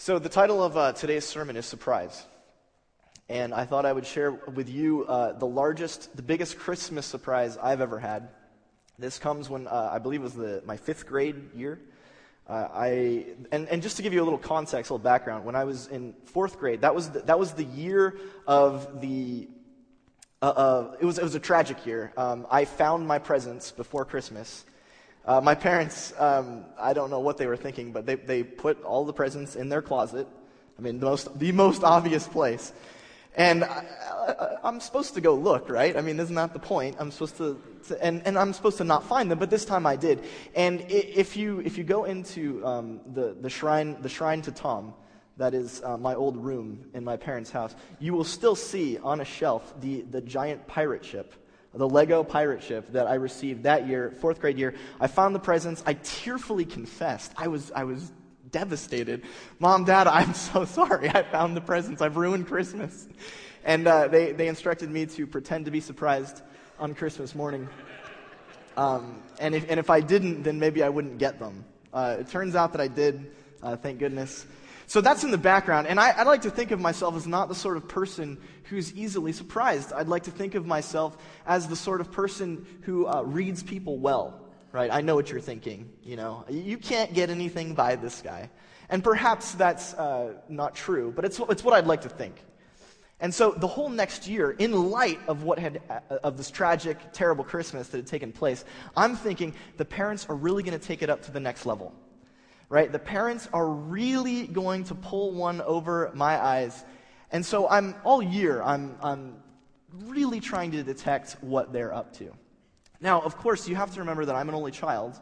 So, the title of uh, today's sermon is Surprise. And I thought I would share with you uh, the largest, the biggest Christmas surprise I've ever had. This comes when uh, I believe it was the, my fifth grade year. Uh, I, and, and just to give you a little context, a little background, when I was in fourth grade, that was the, that was the year of the. Uh, it, was, it was a tragic year. Um, I found my presents before Christmas. Uh, my parents, um, I don't know what they were thinking, but they, they put all the presents in their closet. I mean, the most, the most obvious place. And I, am supposed to go look, right? I mean, isn't that the point? I'm supposed to, to, and, and I'm supposed to not find them, but this time I did. And if you, if you go into um, the, the, shrine, the shrine to Tom, that is uh, my old room in my parents' house, you will still see on a shelf the, the giant pirate ship the Lego pirate ship that I received that year, fourth grade year. I found the presents. I tearfully confessed. I was, I was devastated. Mom, Dad, I'm so sorry. I found the presents. I've ruined Christmas. And uh, they, they instructed me to pretend to be surprised on Christmas morning. Um, and, if, and if I didn't, then maybe I wouldn't get them. Uh, it turns out that I did, uh, thank goodness. So that's in the background. And I, I like to think of myself as not the sort of person who's easily surprised. I'd like to think of myself as the sort of person who uh, reads people well, right? I know what you're thinking. You know, you can't get anything by this guy. And perhaps that's uh, not true, but it's, it's what I'd like to think. And so the whole next year, in light of what had, uh, of this tragic, terrible Christmas that had taken place, I'm thinking the parents are really going to take it up to the next level right? The parents are really going to pull one over my eyes. And so I'm all year, I'm, I'm really trying to detect what they're up to. Now, of course, you have to remember that I'm an only child.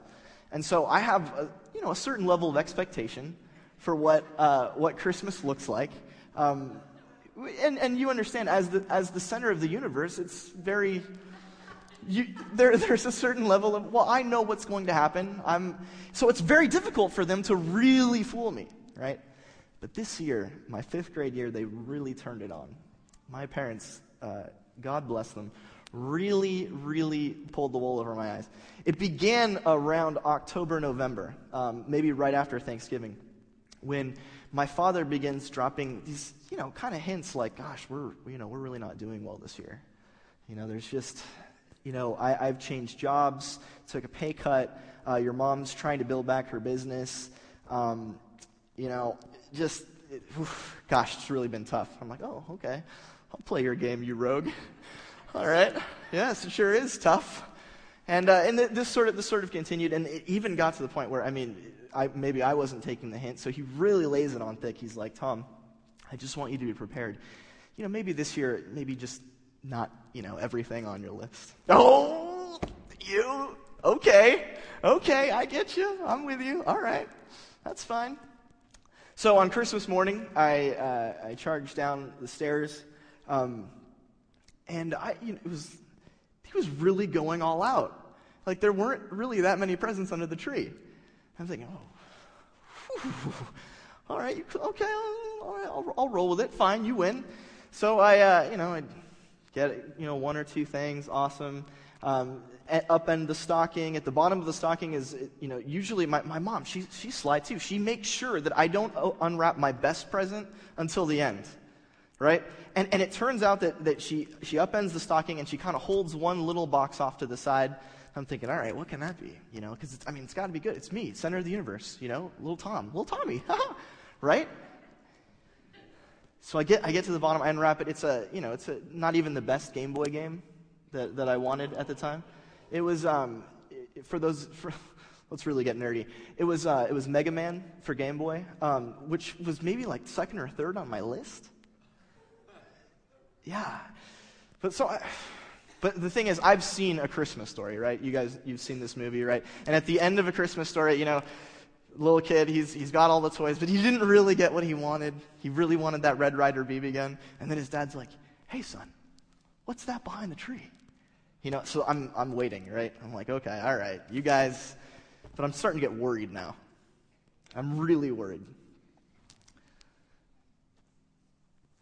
And so I have a, you know, a certain level of expectation for what, uh, what Christmas looks like. Um, and, and you understand, as the, as the center of the universe, it's very you, there, there's a certain level of, well, I know what's going to happen. I'm, so it's very difficult for them to really fool me, right? But this year, my fifth grade year, they really turned it on. My parents, uh, God bless them, really, really pulled the wool over my eyes. It began around October, November, um, maybe right after Thanksgiving, when my father begins dropping these, you know, kind of hints like, gosh, we're, you know, we're really not doing well this year. You know, there's just, you know, I, have changed jobs, took a pay cut. Uh, your mom's trying to build back her business. Um, you know, just, it, oof, gosh, it's really been tough. I'm like, oh, okay. I'll play your game, you rogue. All right. Yes, it sure is tough. And, uh, and this, sort of, this sort of continued, and it even got to the point where, I mean, I, maybe I wasn't taking the hint, so he really lays it on thick. He's like, Tom, I just want you to be prepared. You know, maybe this year, maybe just not, you know, everything on your list. Oh, you, okay, okay, I get you. I'm with you. All right, that's fine. So on Christmas morning, I, uh, I charged down the stairs, um, and I, you know, it was, he was really going all out. Like there weren't really that many presents under the tree. I'm thinking, oh, whew, all right, okay, all right, I'll, I'll, roll with it. Fine, you win. So I, uh, you know, I Get, you know, one or two things, awesome. Um, upend the stocking. At the bottom of the stocking is, you know, usually my, my mom, she, she's sly too. She makes sure that I don't unwrap my best present until the end, right? And, and it turns out that, that she, she upends the stocking and she kind of holds one little box off to the side. I'm thinking, all right, what can that be? You know, because I mean, it's got to be good. It's me, center of the universe. You know, little Tom, little Tommy, right? So I get, I get to the bottom, I unwrap it. It's a, you know, it's a, not even the best Game Boy game that, that I wanted at the time. It was, um, for those, for, let's really get nerdy. It was, uh, it was Mega Man for Game Boy, um, which was maybe like second or third on my list. Yeah. But so, I, but the thing is, I've seen A Christmas Story, right? You guys, you've seen this movie, right? And at the end of A Christmas Story, you know, little kid, he's, he's got all the toys, but he didn't really get what he wanted. He really wanted that Red Ryder BB gun. And then his dad's like, hey, son, what's that behind the tree? You know, so I'm, I'm waiting, right? I'm like, okay, all right, you guys. But I'm starting to get worried now. I'm really worried.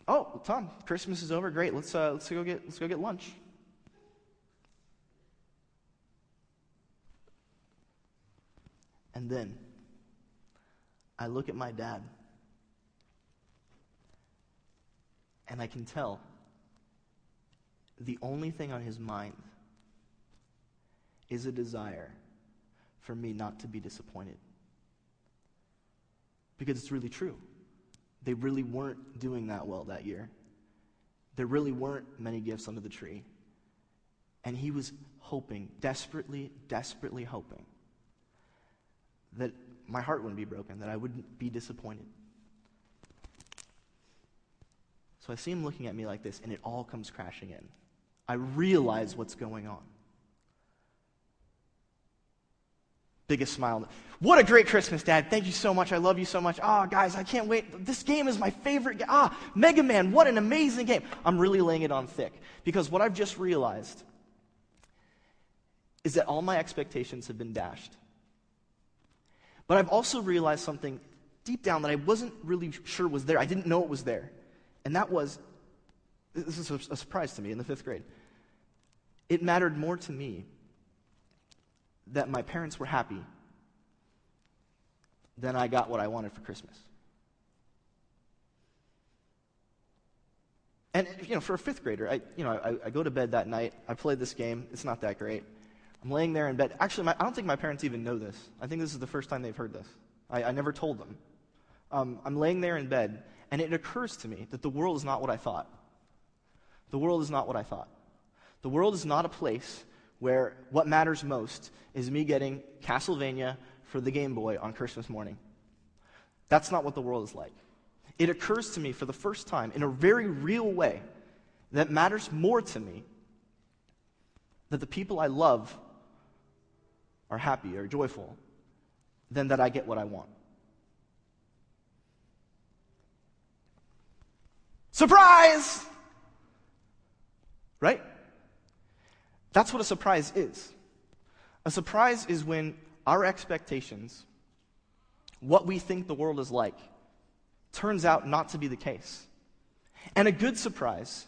Oh, Tom, Christmas is over. Great. Let's, uh, let's, go, get, let's go get lunch. And then I look at my dad And I can tell the only thing on his mind is a desire for me not to be disappointed. Because it's really true. They really weren't doing that well that year. There really weren't many gifts under the tree. And he was hoping, desperately, desperately hoping, that my heart wouldn't be broken, that I wouldn't be disappointed. So I see him looking at me like this, and it all comes crashing in. I realize what's going on. Biggest smile. What a great Christmas, Dad. Thank you so much. I love you so much. Ah, oh, guys, I can't wait. This game is my favorite. Ga- ah, Mega Man, what an amazing game. I'm really laying it on thick because what I've just realized is that all my expectations have been dashed. But I've also realized something deep down that I wasn't really sure was there. I didn't know it was there. And that was this is a, surprise to me in the fifth grade. It mattered more to me that my parents were happy than I got what I wanted for Christmas. And you know, for a fifth grader, I you know I, I, go to bed that night. I play this game. It's not that great. I'm laying there in bed. Actually, my, I don't think my parents even know this. I think this is the first time they've heard this. I, I never told them. Um, I'm laying there in bed, and it occurs to me that the world is not what I thought. The world is not what I thought. The world is not a place where what matters most is me getting Castlevania for the Game Boy on Christmas morning. That's not what the world is like. It occurs to me for the first time in a very real way that matters more to me that the people I love are happy or joyful than that I get what I want. Surprise! Right? That's what a surprise is. A surprise is when our expectations, what we think the world is like, turns out not to be the case. And a good surprise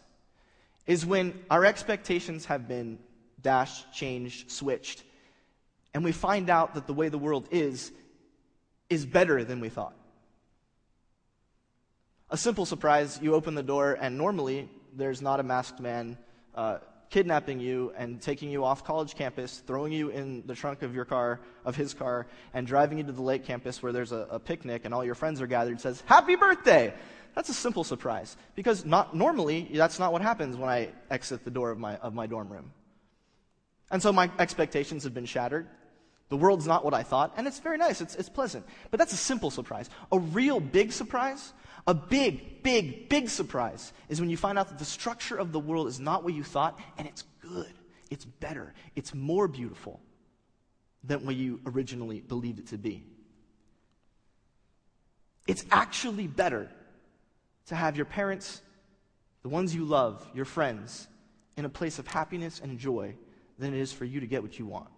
is when our expectations have been dashed, changed, switched, and we find out that the way the world is is better than we thought. A simple surprise, you open the door, and normally there's not a masked man uh, kidnapping you and taking you off college campus, throwing you in the trunk of your car, of his car, and driving you to the lake campus where there's a, a picnic and all your friends are gathered, says, Happy birthday! That's a simple surprise. Because not, normally, that's not what happens when I exit the door of my, of my dorm room. And so my expectations have been shattered. The world's not what I thought, and it's very nice, it's, it's pleasant. But that's a simple surprise. A real big surprise a big, big, big surprise is when you find out that the structure of the world is not what you thought, and it's good, it's better, it's more beautiful than what you originally believed it to be. It's actually better to have your parents, the ones you love, your friends, in a place of happiness and joy than it is for you to get what you want.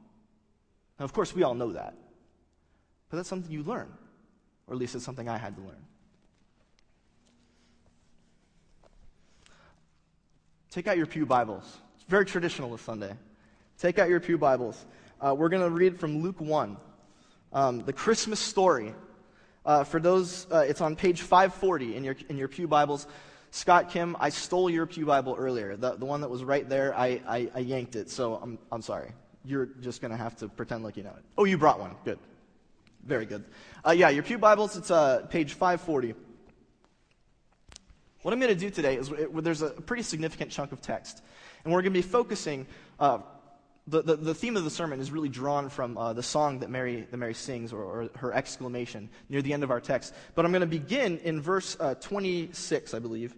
Now, of course, we all know that. But that's something you learn, or at least it's something I had to learn. Take out your Pew Bibles. It's very traditional this Sunday. Take out your Pew Bibles. Uh, we're going to read from Luke 1, um, the Christmas story. Uh, for those, uh, it's on page 540 in your, in your Pew Bibles. Scott Kim, I stole your Pew Bible earlier. The, the one that was right there, I, I, I yanked it, so I'm, I'm sorry. You're just going to have to pretend like you know it. Oh, you brought one. Good. Very good. Uh, yeah, your Pew Bibles, it's uh, page 540. What I'm going to do today is there's a pretty significant chunk of text, and we're going to be focusing. Uh, the, the, the, theme of the sermon is really drawn from uh, the song that Mary, that Mary sings, or, or, her exclamation near the end of our text. But I'm going to begin in verse uh, 26, I believe.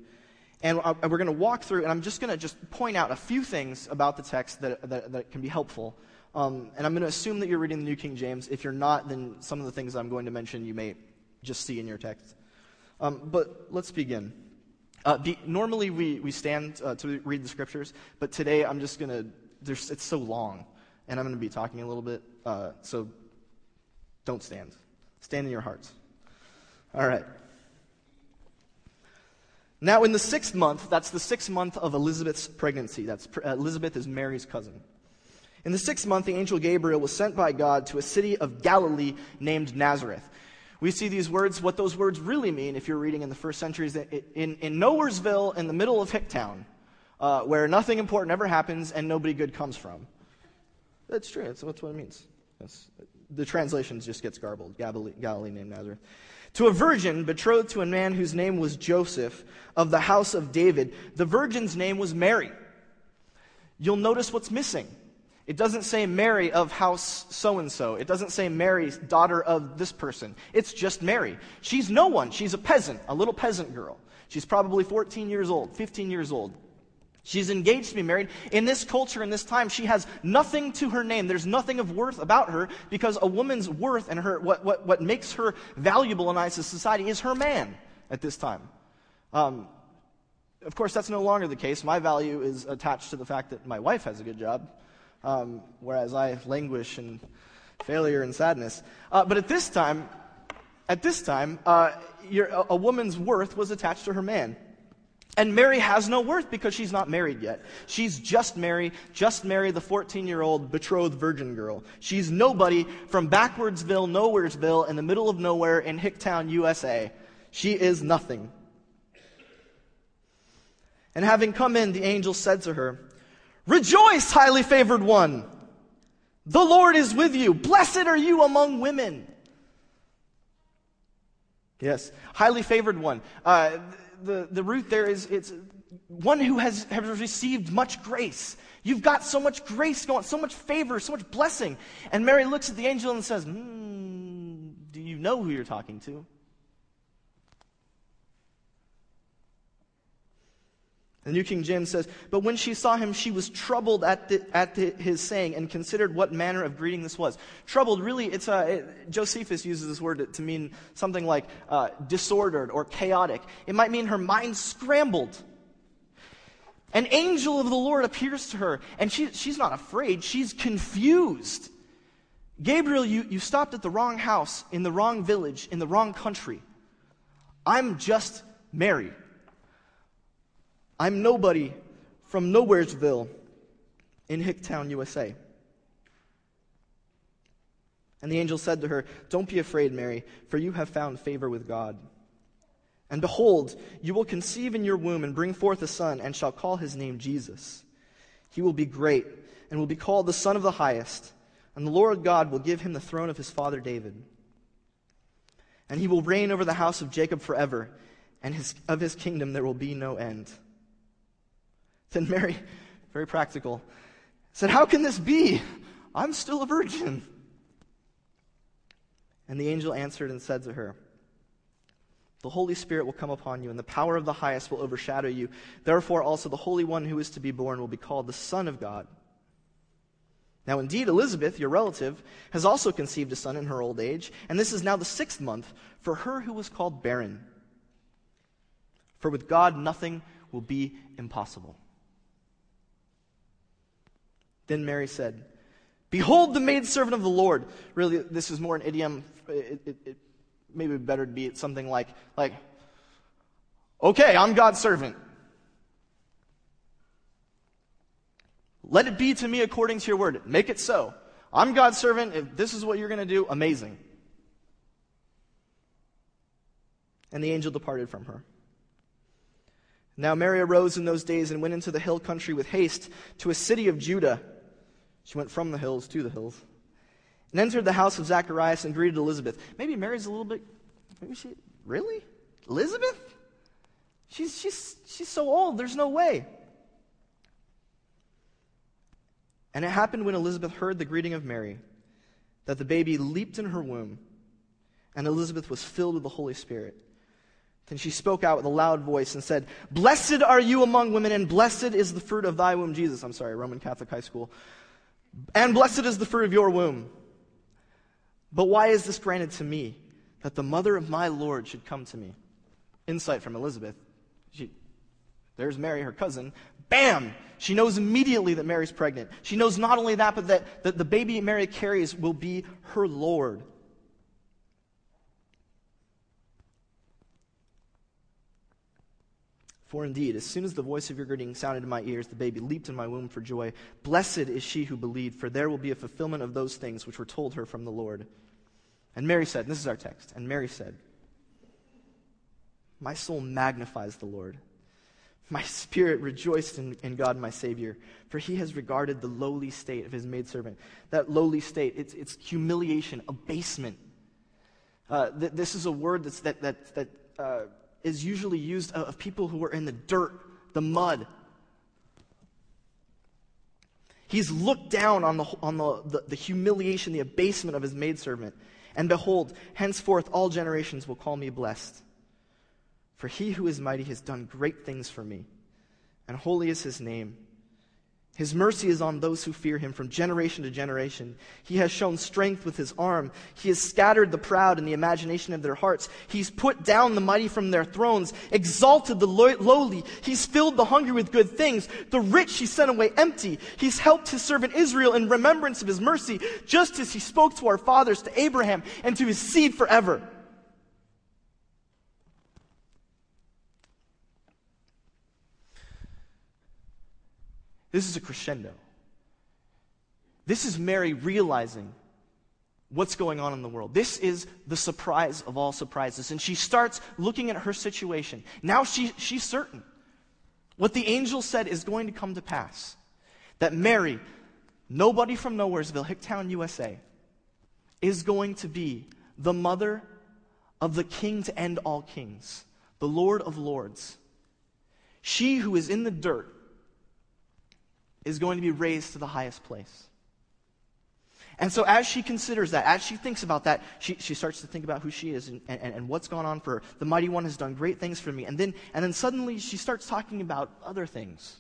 And uh, we're going to walk through, and I'm just going to just point out a few things about the text that, that, that can be helpful. Um, and I'm going to assume that you're reading the New King James. If you're not, then some of the things I'm going to mention you may just see in your text. Um, but let's begin. Uh, be, normally we, we stand uh, to read the scriptures, but today I'm just going to, it's so long, and I'm going to be talking a little bit, uh, so don't stand. Stand in your hearts. All right. Now, in the sixth month, that's the sixth month of Elizabeth's pregnancy. That's Elizabeth is Mary's cousin. In the sixth month, the angel Gabriel was sent by God to a city of Galilee named Nazareth We see these words, what those words really mean, if you're reading in the first century, is that in, in Nowheresville, in the middle of Hicktown, uh, where nothing important ever happens and nobody good comes from. That's true. That's, that's what it means. That's, the translations just gets garbled. Galilee, Galilee named Nazareth. To a virgin betrothed to a man whose name was Joseph of the house of David, the virgin's name was Mary. You'll notice what's missing. It doesn't say Mary of house so and so. It doesn't say Mary, daughter of this person. It's just Mary. She's no one. She's a peasant, a little peasant girl. She's probably 14 years old, 15 years old. She's engaged to be married. In this culture, in this time, she has nothing to her name. There's nothing of worth about her because a woman's worth and her, what, what, what makes her valuable in eyes of society is her man at this time. Um, of course, that's no longer the case. My value is attached to the fact that my wife has a good job um, whereas I languish in failure and sadness. Uh, but at this time, at this time, uh, a, a woman's worth was attached to her man. And Mary has no worth because she's not married yet. She's just Mary, just Mary, the 14 year old betrothed virgin girl. She's nobody from Backwardsville, Nowheresville, in the middle of nowhere in Hicktown, USA. She is nothing. And having come in, the angel said to her, Rejoice, highly favored one. The Lord is with you. Blessed are you among women. Yes, highly favored one. Uh, the, the root there is it's one who has, has received much grace. You've got so much grace going, so much favor, so much blessing. And Mary looks at the angel and says, mm, Do you know who you're talking to? The New King James says, But when she saw him, she was troubled at, the, at the, his saying and considered what manner of greeting this was. Troubled, really, it's a, it, Josephus uses this word to, to mean something like uh, disordered or chaotic. It might mean her mind scrambled. An angel of the Lord appears to her, and she, she's not afraid, she's confused. Gabriel, you, you stopped at the wrong house, in the wrong village, in the wrong country. I'm just Mary. I'm nobody from Nowheresville in Hicktown, USA. And the angel said to her, Don't be afraid, Mary, for you have found favor with God. And behold, you will conceive in your womb and bring forth a son, and shall call his name Jesus. He will be great, and will be called the Son of the Highest. And the Lord God will give him the throne of his father David. And he will reign over the house of Jacob forever, and his, of his kingdom there will be no end. Then Mary, very practical, said, How can this be? I'm still a virgin. And the angel answered and said to her, The Holy Spirit will come upon you, and the power of the highest will overshadow you. Therefore, also the Holy One who is to be born will be called the Son of God. Now, indeed, Elizabeth, your relative, has also conceived a son in her old age, and this is now the sixth month for her who was called barren. For with God, nothing will be impossible. Then Mary said, Behold the maidservant of the Lord. Really, this is more an idiom. It, it, it maybe better to be something like, like, okay, I'm God's servant. Let it be to me according to your word. Make it so. I'm God's servant. If this is what you're going to do, amazing. And the angel departed from her. Now Mary arose in those days and went into the hill country with haste to a city of Judah she went from the hills to the hills and entered the house of Zacharias and greeted Elizabeth. Maybe Mary's a little bit, maybe she, really? Elizabeth? She's, she's, she's so old, there's no way. And it happened when Elizabeth heard the greeting of Mary that the baby leaped in her womb, and Elizabeth was filled with the Holy Spirit. Then she spoke out with a loud voice and said, Blessed are you among women, and blessed is the fruit of thy womb, Jesus. I'm sorry, Roman Catholic High School. And blessed is the fruit of your womb. But why is this granted to me, that the mother of my Lord should come to me? Insight from Elizabeth. She, there's Mary, her cousin. Bam! She knows immediately that Mary's pregnant. She knows not only that, but that, that the baby Mary carries will be her Lord. For indeed, as soon as the voice of your greeting sounded in my ears, the baby leaped in my womb for joy. Blessed is she who believed, for there will be a fulfillment of those things which were told her from the Lord. And Mary said, and this is our text, and Mary said, My soul magnifies the Lord. My spirit rejoiced in, in, God my Savior, for he has regarded the lowly state of his maidservant. That lowly state, it's, it's humiliation, abasement. Uh, th- this is a word that's, that, that, that uh, is usually used of, people who are in the dirt, the mud. He's looked down on, the, on the, the, the humiliation, the abasement of his maidservant. And behold, henceforth all generations will call me blessed. For he who is mighty has done great things for me, and holy is his name. His mercy is on those who fear him from generation to generation. He has shown strength with his arm. He has scattered the proud in the imagination of their hearts. He's put down the mighty from their thrones, exalted the lowly. He's filled the hungry with good things. The rich he sent away empty. He's helped his servant Israel in remembrance of his mercy, just as he spoke to our fathers, to Abraham, and to his seed forever. This is a crescendo. This is Mary realizing what's going on in the world. This is the surprise of all surprises. And she starts looking at her situation. Now she, she's certain. What the angel said is going to come to pass. That Mary, nobody from Nowheresville, Hicktown, USA, is going to be the mother of the king to end all kings, the Lord of lords. She who is in the dirt is going to be raised to the highest place. And so, as she considers that, as she thinks about that, she, she starts to think about who she is and, and, and what's gone on for her. The mighty one has done great things for me. And then, and then suddenly she starts talking about other things.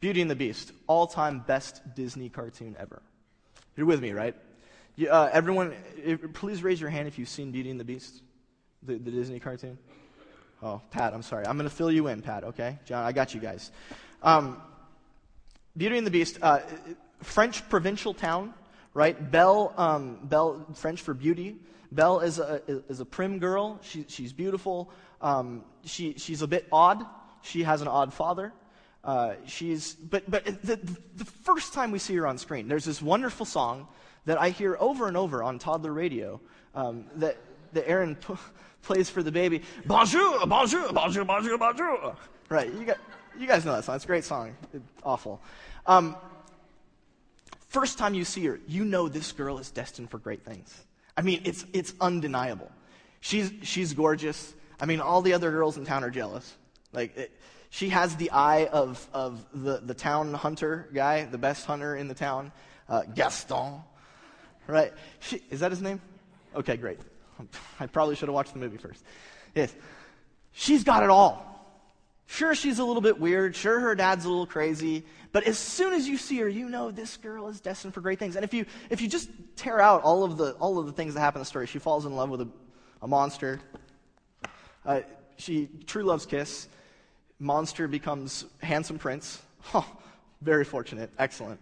Beauty and the Beast, all time best Disney cartoon ever. You're with me, right? You, uh, everyone, please raise your hand if you've seen Beauty and the Beast, the, the Disney cartoon. Oh, Pat, I'm sorry. I'm going to fill you in, Pat, okay? John, I got you guys. Um, Beauty and the Beast, uh, French provincial town, right? Belle, um, Belle, French for beauty. Belle is a, is a prim girl. She, she's beautiful. Um, she, she's a bit odd. She has an odd father. Uh, she's, but, but the, the first time we see her on screen, there's this wonderful song that I hear over and over on toddler radio um, that, that Aaron plays for the baby. Bonjour, bonjour, bonjour, bonjour, bonjour. Right, you, got, you guys know that song. It's a great song. It's awful. Um, first time you see her, you know this girl is destined for great things. I mean, it's, it's undeniable. She's, she's gorgeous. I mean, all the other girls in town are jealous. Like, it, she has the eye of, of the, the town hunter guy, the best hunter in the town, uh, Gaston. Right? She, is that his name? Okay, great. I probably should have watched the movie first. Yes. She's got it all. Sure, she's a little bit weird. Sure, her dad's a little crazy. But as soon as you see her, you know this girl is destined for great things. And if you, if you just tear out all of, the, all of the things that happen in the story, she falls in love with a, a monster. Uh, she, true love's kiss. Monster becomes handsome prince. Very fortunate. Excellent.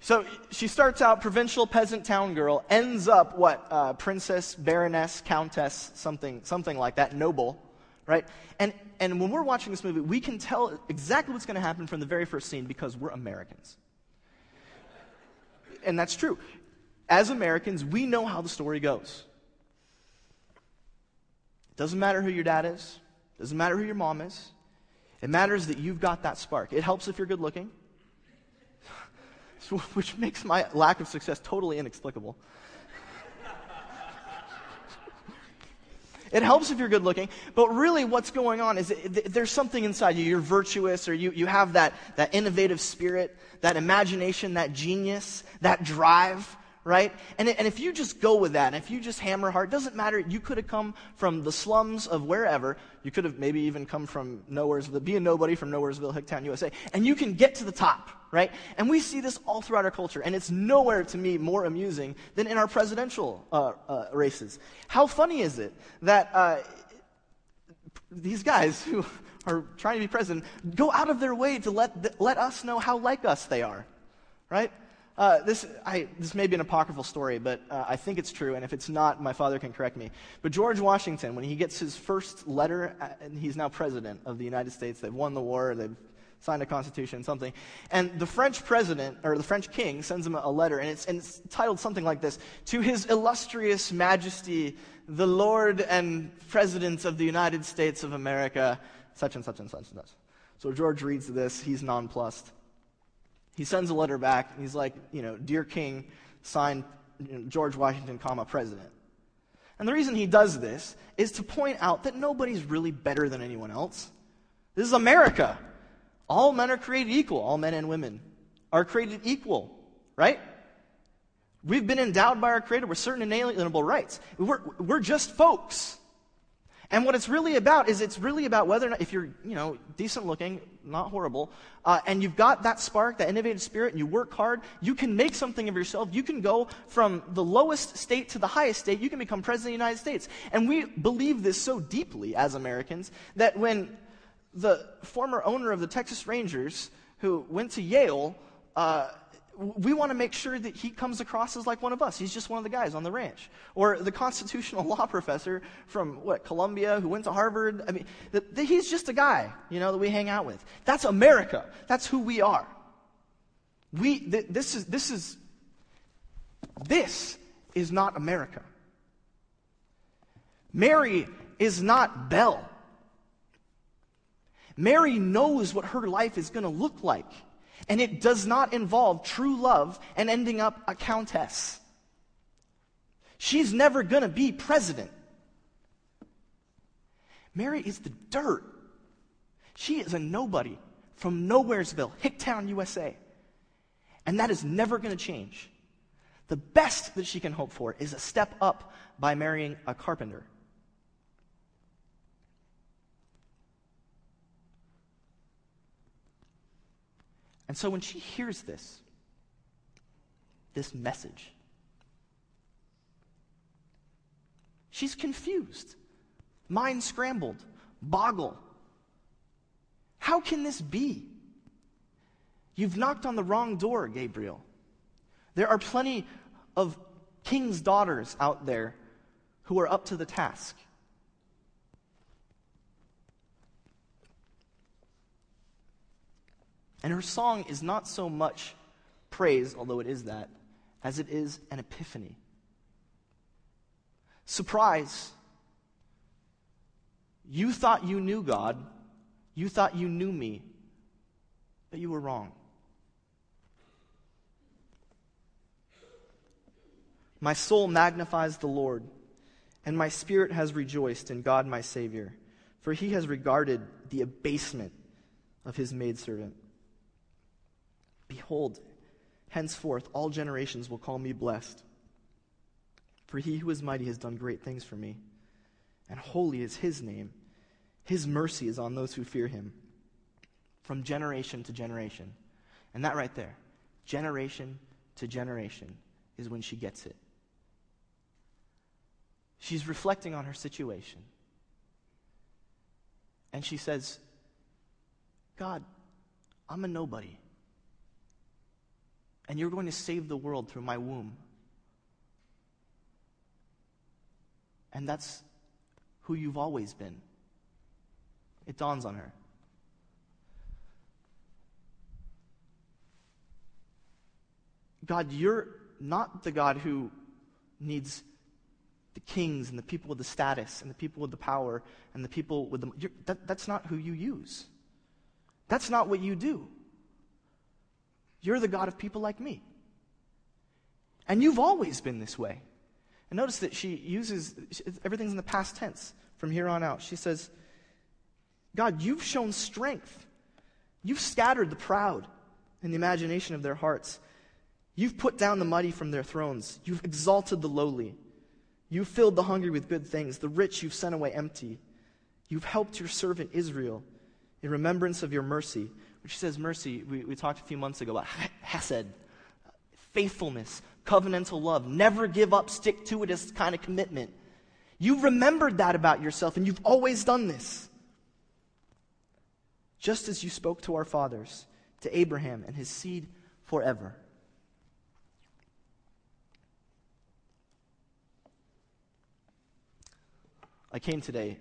So she starts out provincial peasant town girl, ends up what? Uh, princess, baroness, countess, something, something like that, noble, right? And, and when we're watching this movie, we can tell exactly what's going to happen from the very first scene because we're Americans. And that's true. As Americans, we know how the story goes. It doesn't matter who your dad is, it doesn't matter who your mom is. It matters that you've got that spark. It helps if you're good looking. which makes my lack of success totally inexplicable. It helps if you're good looking, but really what's going on is there's something inside you. You're virtuous, or you, you have that, that innovative spirit, that imagination, that genius, that drive, right? And, and if you just go with that, and if you just hammer hard, doesn't matter. You could have come from the slums of wherever. You could have maybe even come from Nowheresville, be a nobody from Nowheresville, Hicktown, USA, and you can get to the top right? And we see this all throughout our culture, and it's nowhere to me more amusing than in our presidential uh, uh, races. How funny is it that uh, these guys who are trying to be president go out of their way to let, let us know how like us they are, right? Uh, this, I, this may be an apocryphal story, but uh, I think it's true, and if it's not, my father can correct me. But George Washington, when he gets his first letter, uh, and he's now president of the United States, they've won the war, they've signed a constitution, something. And the French president, or the French king, sends him a letter, and it's, and it's titled something like this To His Illustrious Majesty, the Lord and President of the United States of America, such and such and such and such. So George reads this, he's nonplussed. He sends a letter back, and he's like, you know, Dear King, signed you know, George Washington, comma, President. And the reason he does this is to point out that nobody's really better than anyone else. This is America. All men are created equal. All men and women are created equal, right? We've been endowed by our Creator with certain inalienable rights. We're, we're just folks. And what it's really about is it's really about whether or not, if you're, you know, decent looking, not horrible, uh, and you've got that spark, that innovative spirit, and you work hard, you can make something of yourself. You can go from the lowest state to the highest state. You can become president of the United States. And we believe this so deeply as Americans that when the former owner of the Texas Rangers, who went to Yale, uh, we want to make sure that he comes across as like one of us. He's just one of the guys on the ranch. Or the constitutional law professor from, what, Columbia, who went to Harvard. I mean, the, the, he's just a guy, you know, that we hang out with. That's America. That's who we are. We, th- this is, this is, this is not America. Mary is not Belle. Mary knows what her life is going to look like. And it does not involve true love and ending up a countess. She's never going to be president. Mary is the dirt. She is a nobody from Nowheresville, Hicktown, USA. And that is never going to change. The best that she can hope for is a step up by marrying a carpenter. And so when she hears this, this message, she's confused, mind scrambled, boggle. How can this be? You've knocked on the wrong door, Gabriel. There are plenty of king's daughters out there who are up to the task. And her song is not so much praise, although it is that, as it is an epiphany. Surprise. You thought you knew God. You thought you knew me. But you were wrong. My soul magnifies the Lord, and my spirit has rejoiced in God my Savior, for he has regarded the abasement of his maidservant. Behold, henceforth all generations will call me blessed. For he who is mighty has done great things for me, and holy is his name. His mercy is on those who fear him from generation to generation. And that right there, generation to generation, is when she gets it. She's reflecting on her situation. And she says, God, I'm a nobody and you're going to save the world through my womb. And that's who you've always been. It dawns on her. God, you're not the God who needs the kings and the people with the status and the people with the power and the people with the. That, that's not who you use. That's not what you do. You're the God of people like me. And you've always been this way. And notice that she uses everything's in the past tense from here on out. She says, God, you've shown strength. You've scattered the proud in the imagination of their hearts. You've put down the mighty from their thrones. You've exalted the lowly. You've filled the hungry with good things. The rich you've sent away empty. You've helped your servant Israel in remembrance of your mercy which says mercy. We, we talked a few months ago about hesed, faithfulness, covenantal love, never give up, stick to it kind of commitment. You remembered that about yourself, and you've always done this. Just as you spoke to our fathers, to Abraham and his seed forever. I came today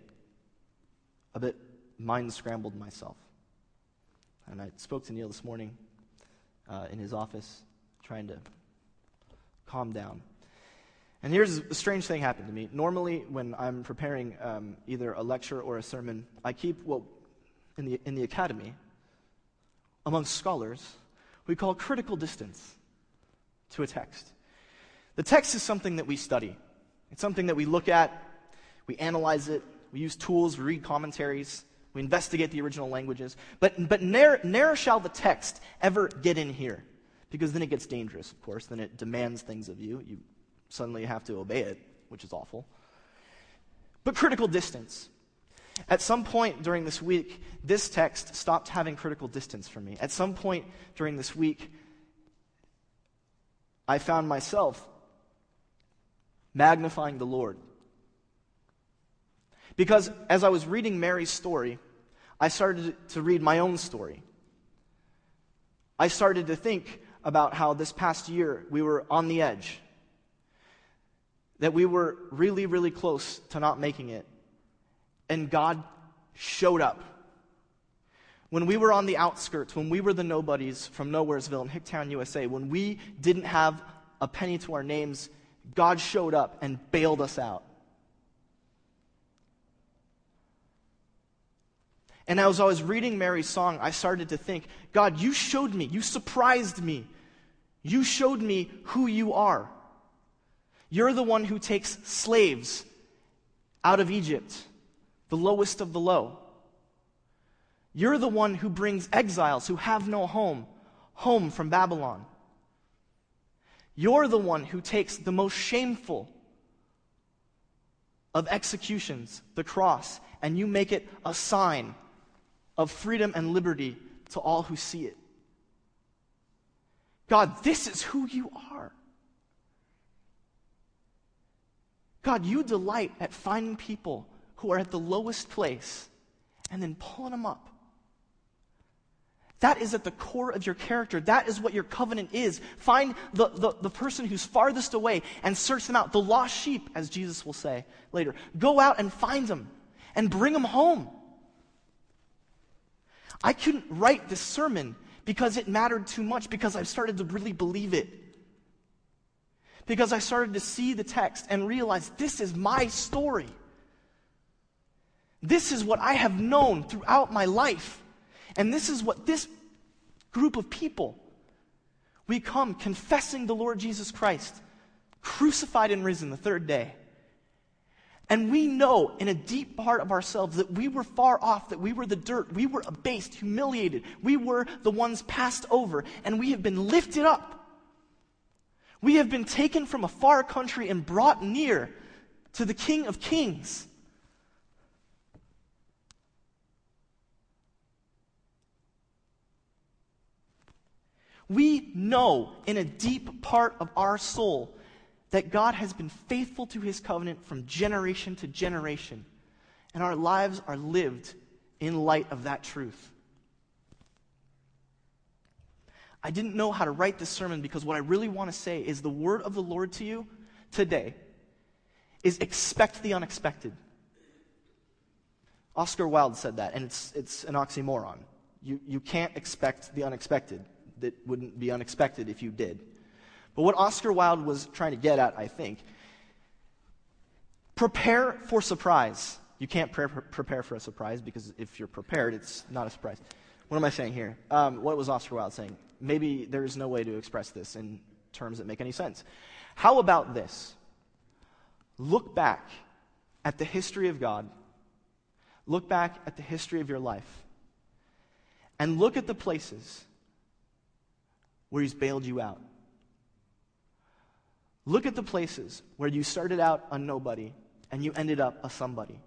a bit mind scrambled myself. And I spoke to Neil this morning uh, in his office, trying to calm down. And here's a strange thing happened to me. Normally, when I'm preparing um, either a lecture or a sermon, I keep what in the, in the academy, among scholars, we call critical distance to a text. The text is something that we study, it's something that we look at, we analyze it, we use tools, we read commentaries, we investigate the original languages. But, but ne'er, ne'er shall the text ever get in here, because then it gets dangerous, of course. Then it demands things of you. You suddenly have to obey it, which is awful. But critical distance. At some point during this week, this text stopped having critical distance for me. At some point during this week, I found myself magnifying the Lord. Because as I was reading Mary's story, I started to read my own story. I started to think about how this past year we were on the edge, that we were really, really close to not making it, and God showed up. When we were on the outskirts, when we were the nobodies from Nowheresville in Hicktown, USA, when we didn't have a penny to our names, God showed up and bailed us out. And as I was reading Mary's song, I started to think, God, you showed me, you surprised me. You showed me who you are. You're the one who takes slaves out of Egypt, the lowest of the low. You're the one who brings exiles who have no home home from Babylon. You're the one who takes the most shameful of executions, the cross, and you make it a sign of freedom and liberty to all who see it. God, this is who you are. God, you delight at finding people who are at the lowest place and then pulling them up. That is at the core of your character. That is what your covenant is. Find the, the, the, person who's farthest away and search them out. The lost sheep, as Jesus will say later. Go out and find them and bring them home. I couldn't write this sermon because it mattered too much, because I started to really believe it. Because I started to see the text and realize this is my story. This is what I have known throughout my life. And this is what this group of people, we come confessing the Lord Jesus Christ, crucified and risen the third day. And we know in a deep part of ourselves that we were far off, that we were the dirt, we were abased, humiliated, we were the ones passed over, and we have been lifted up. We have been taken from a far country and brought near to the King of Kings. We know in a deep part of our soul that God has been faithful to his covenant from generation to generation, and our lives are lived in light of that truth. I didn't know how to write this sermon because what I really want to say is the word of the Lord to you today is expect the unexpected. Oscar Wilde said that, and it's, it's an oxymoron. You, you can't expect the unexpected. That wouldn't be unexpected if you did. But what Oscar Wilde was trying to get at, I think, prepare for surprise. You can't pre- prepare for a surprise because if you're prepared, it's not a surprise. What am I saying here? Um, what was Oscar Wilde saying? Maybe there's no way to express this in terms that make any sense. How about this? Look back at the history of God, look back at the history of your life, and look at the places where He's bailed you out. Look at the places where you started out a nobody and you ended up a somebody.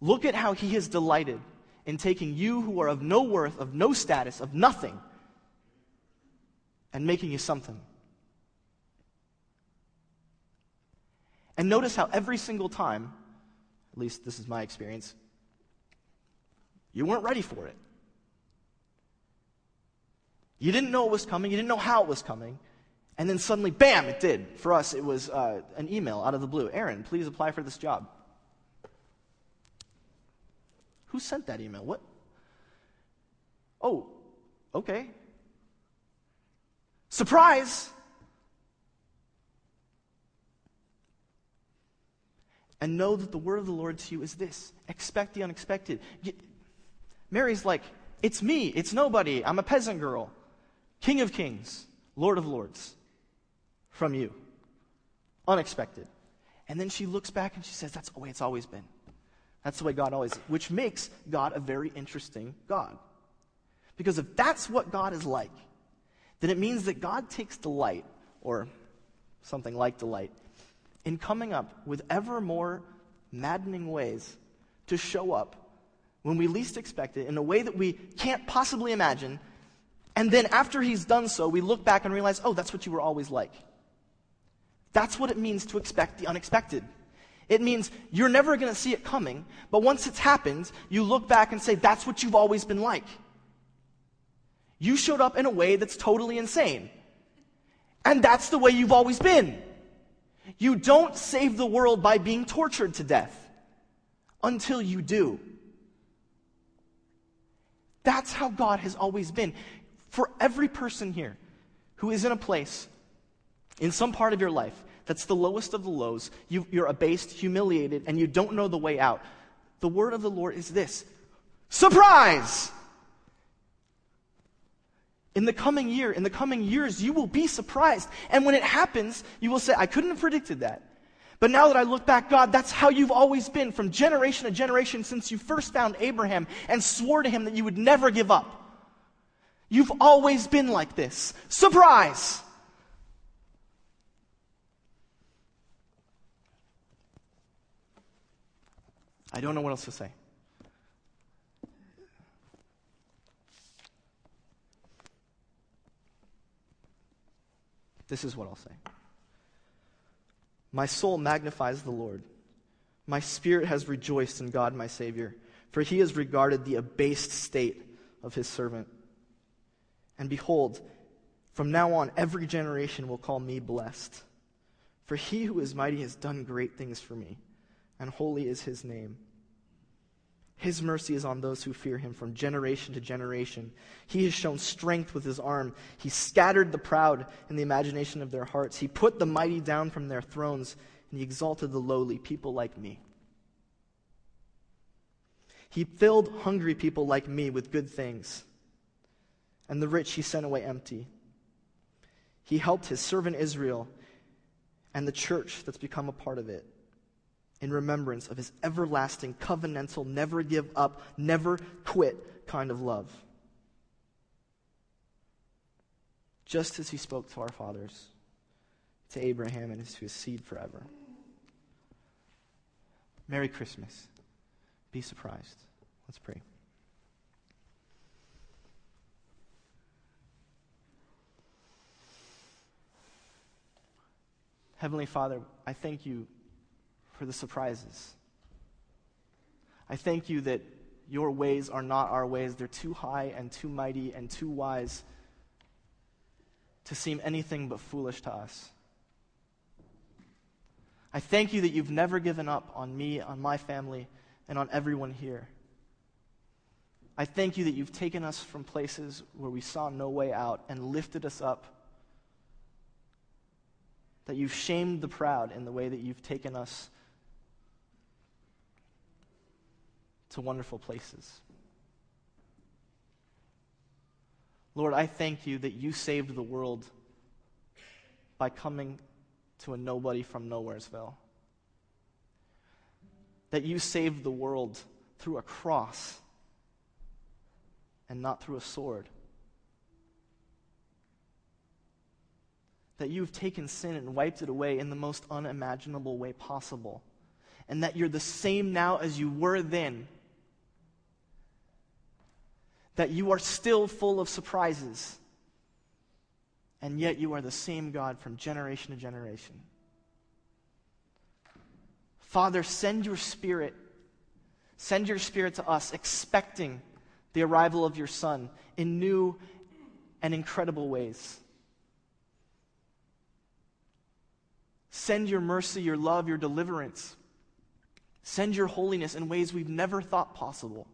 Look at how he has delighted in taking you who are of no worth, of no status, of nothing, and making you something. And notice how every single time, at least this is my experience, you weren't ready for it. You didn't know it was coming, you didn't know how it was coming. And then suddenly, bam, it did. For us, it was uh, an email out of the blue Aaron, please apply for this job. Who sent that email? What? Oh, okay. Surprise! And know that the word of the Lord to you is this expect the unexpected. Mary's like, It's me, it's nobody, I'm a peasant girl. King of kings, Lord of lords, from you. Unexpected. And then she looks back and she says, That's the way it's always been. That's the way God always, which makes God a very interesting God. Because if that's what God is like, then it means that God takes delight, or something like delight, in coming up with ever more maddening ways to show up when we least expect it in a way that we can't possibly imagine. And then after he's done so, we look back and realize, oh, that's what you were always like. That's what it means to expect the unexpected. It means you're never going to see it coming, but once it's happened, you look back and say, that's what you've always been like. You showed up in a way that's totally insane. And that's the way you've always been. You don't save the world by being tortured to death until you do. That's how God has always been. For every person here who is in a place, in some part of your life, that's the lowest of the lows, you, are abased, humiliated, and you don't know the way out. The word of the Lord is this Surprise! In the coming year, in the coming years, you will be surprised. And when it happens, you will say, I couldn't have predicted that. But now that I look back, God, that's how you've always been from generation to generation since you first found Abraham and swore to him that you would never give up. You've always been like this. Surprise! I don't know what else to say. This is what I'll say My soul magnifies the Lord. My spirit has rejoiced in God, my Savior, for he has regarded the abased state of his servant. And behold, from now on, every generation will call me blessed. For he who is mighty has done great things for me, and holy is his name. His mercy is on those who fear him from generation to generation. He has shown strength with his arm. He scattered the proud in the imagination of their hearts. He put the mighty down from their thrones, and he exalted the lowly, people like me. He filled hungry people like me with good things, and the rich he sent away empty. He helped his servant Israel and the church that's become a part of it in remembrance of his everlasting, covenantal, never give up, never quit kind of love. Just as he spoke to our fathers, to Abraham and to his seed forever. Merry Christmas. Be surprised. Let's pray. Heavenly Father, I thank you for the surprises. I thank you that your ways are not our ways. They're too high and too mighty and too wise to seem anything but foolish to us. I thank you that you've never given up on me, on my family, and on everyone here. I thank you that you've taken us from places where we saw no way out and lifted us up. That you've shamed the proud in the way that you've taken us to wonderful places. Lord, I thank you that you saved the world by coming to a nobody from Nowheresville. That you saved the world through a cross and not through a sword. That you've taken sin and wiped it away in the most unimaginable way possible. And that you're the same now as you were then that you are still full of surprises, and yet you are the same God from generation to generation. Father, send your spirit. Send your spirit to us, expecting the arrival of your Son in new and incredible ways. Send your mercy, your love, your deliverance. Send your holiness in ways we've never thought possible.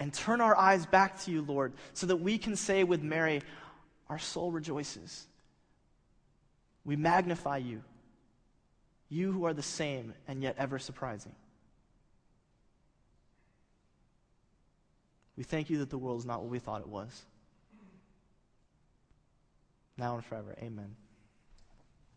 And turn our eyes back to you, Lord, so that we can say with Mary, Our soul rejoices. We magnify you, you who are the same and yet ever surprising. We thank you that the world is not what we thought it was. Now and forever. Amen.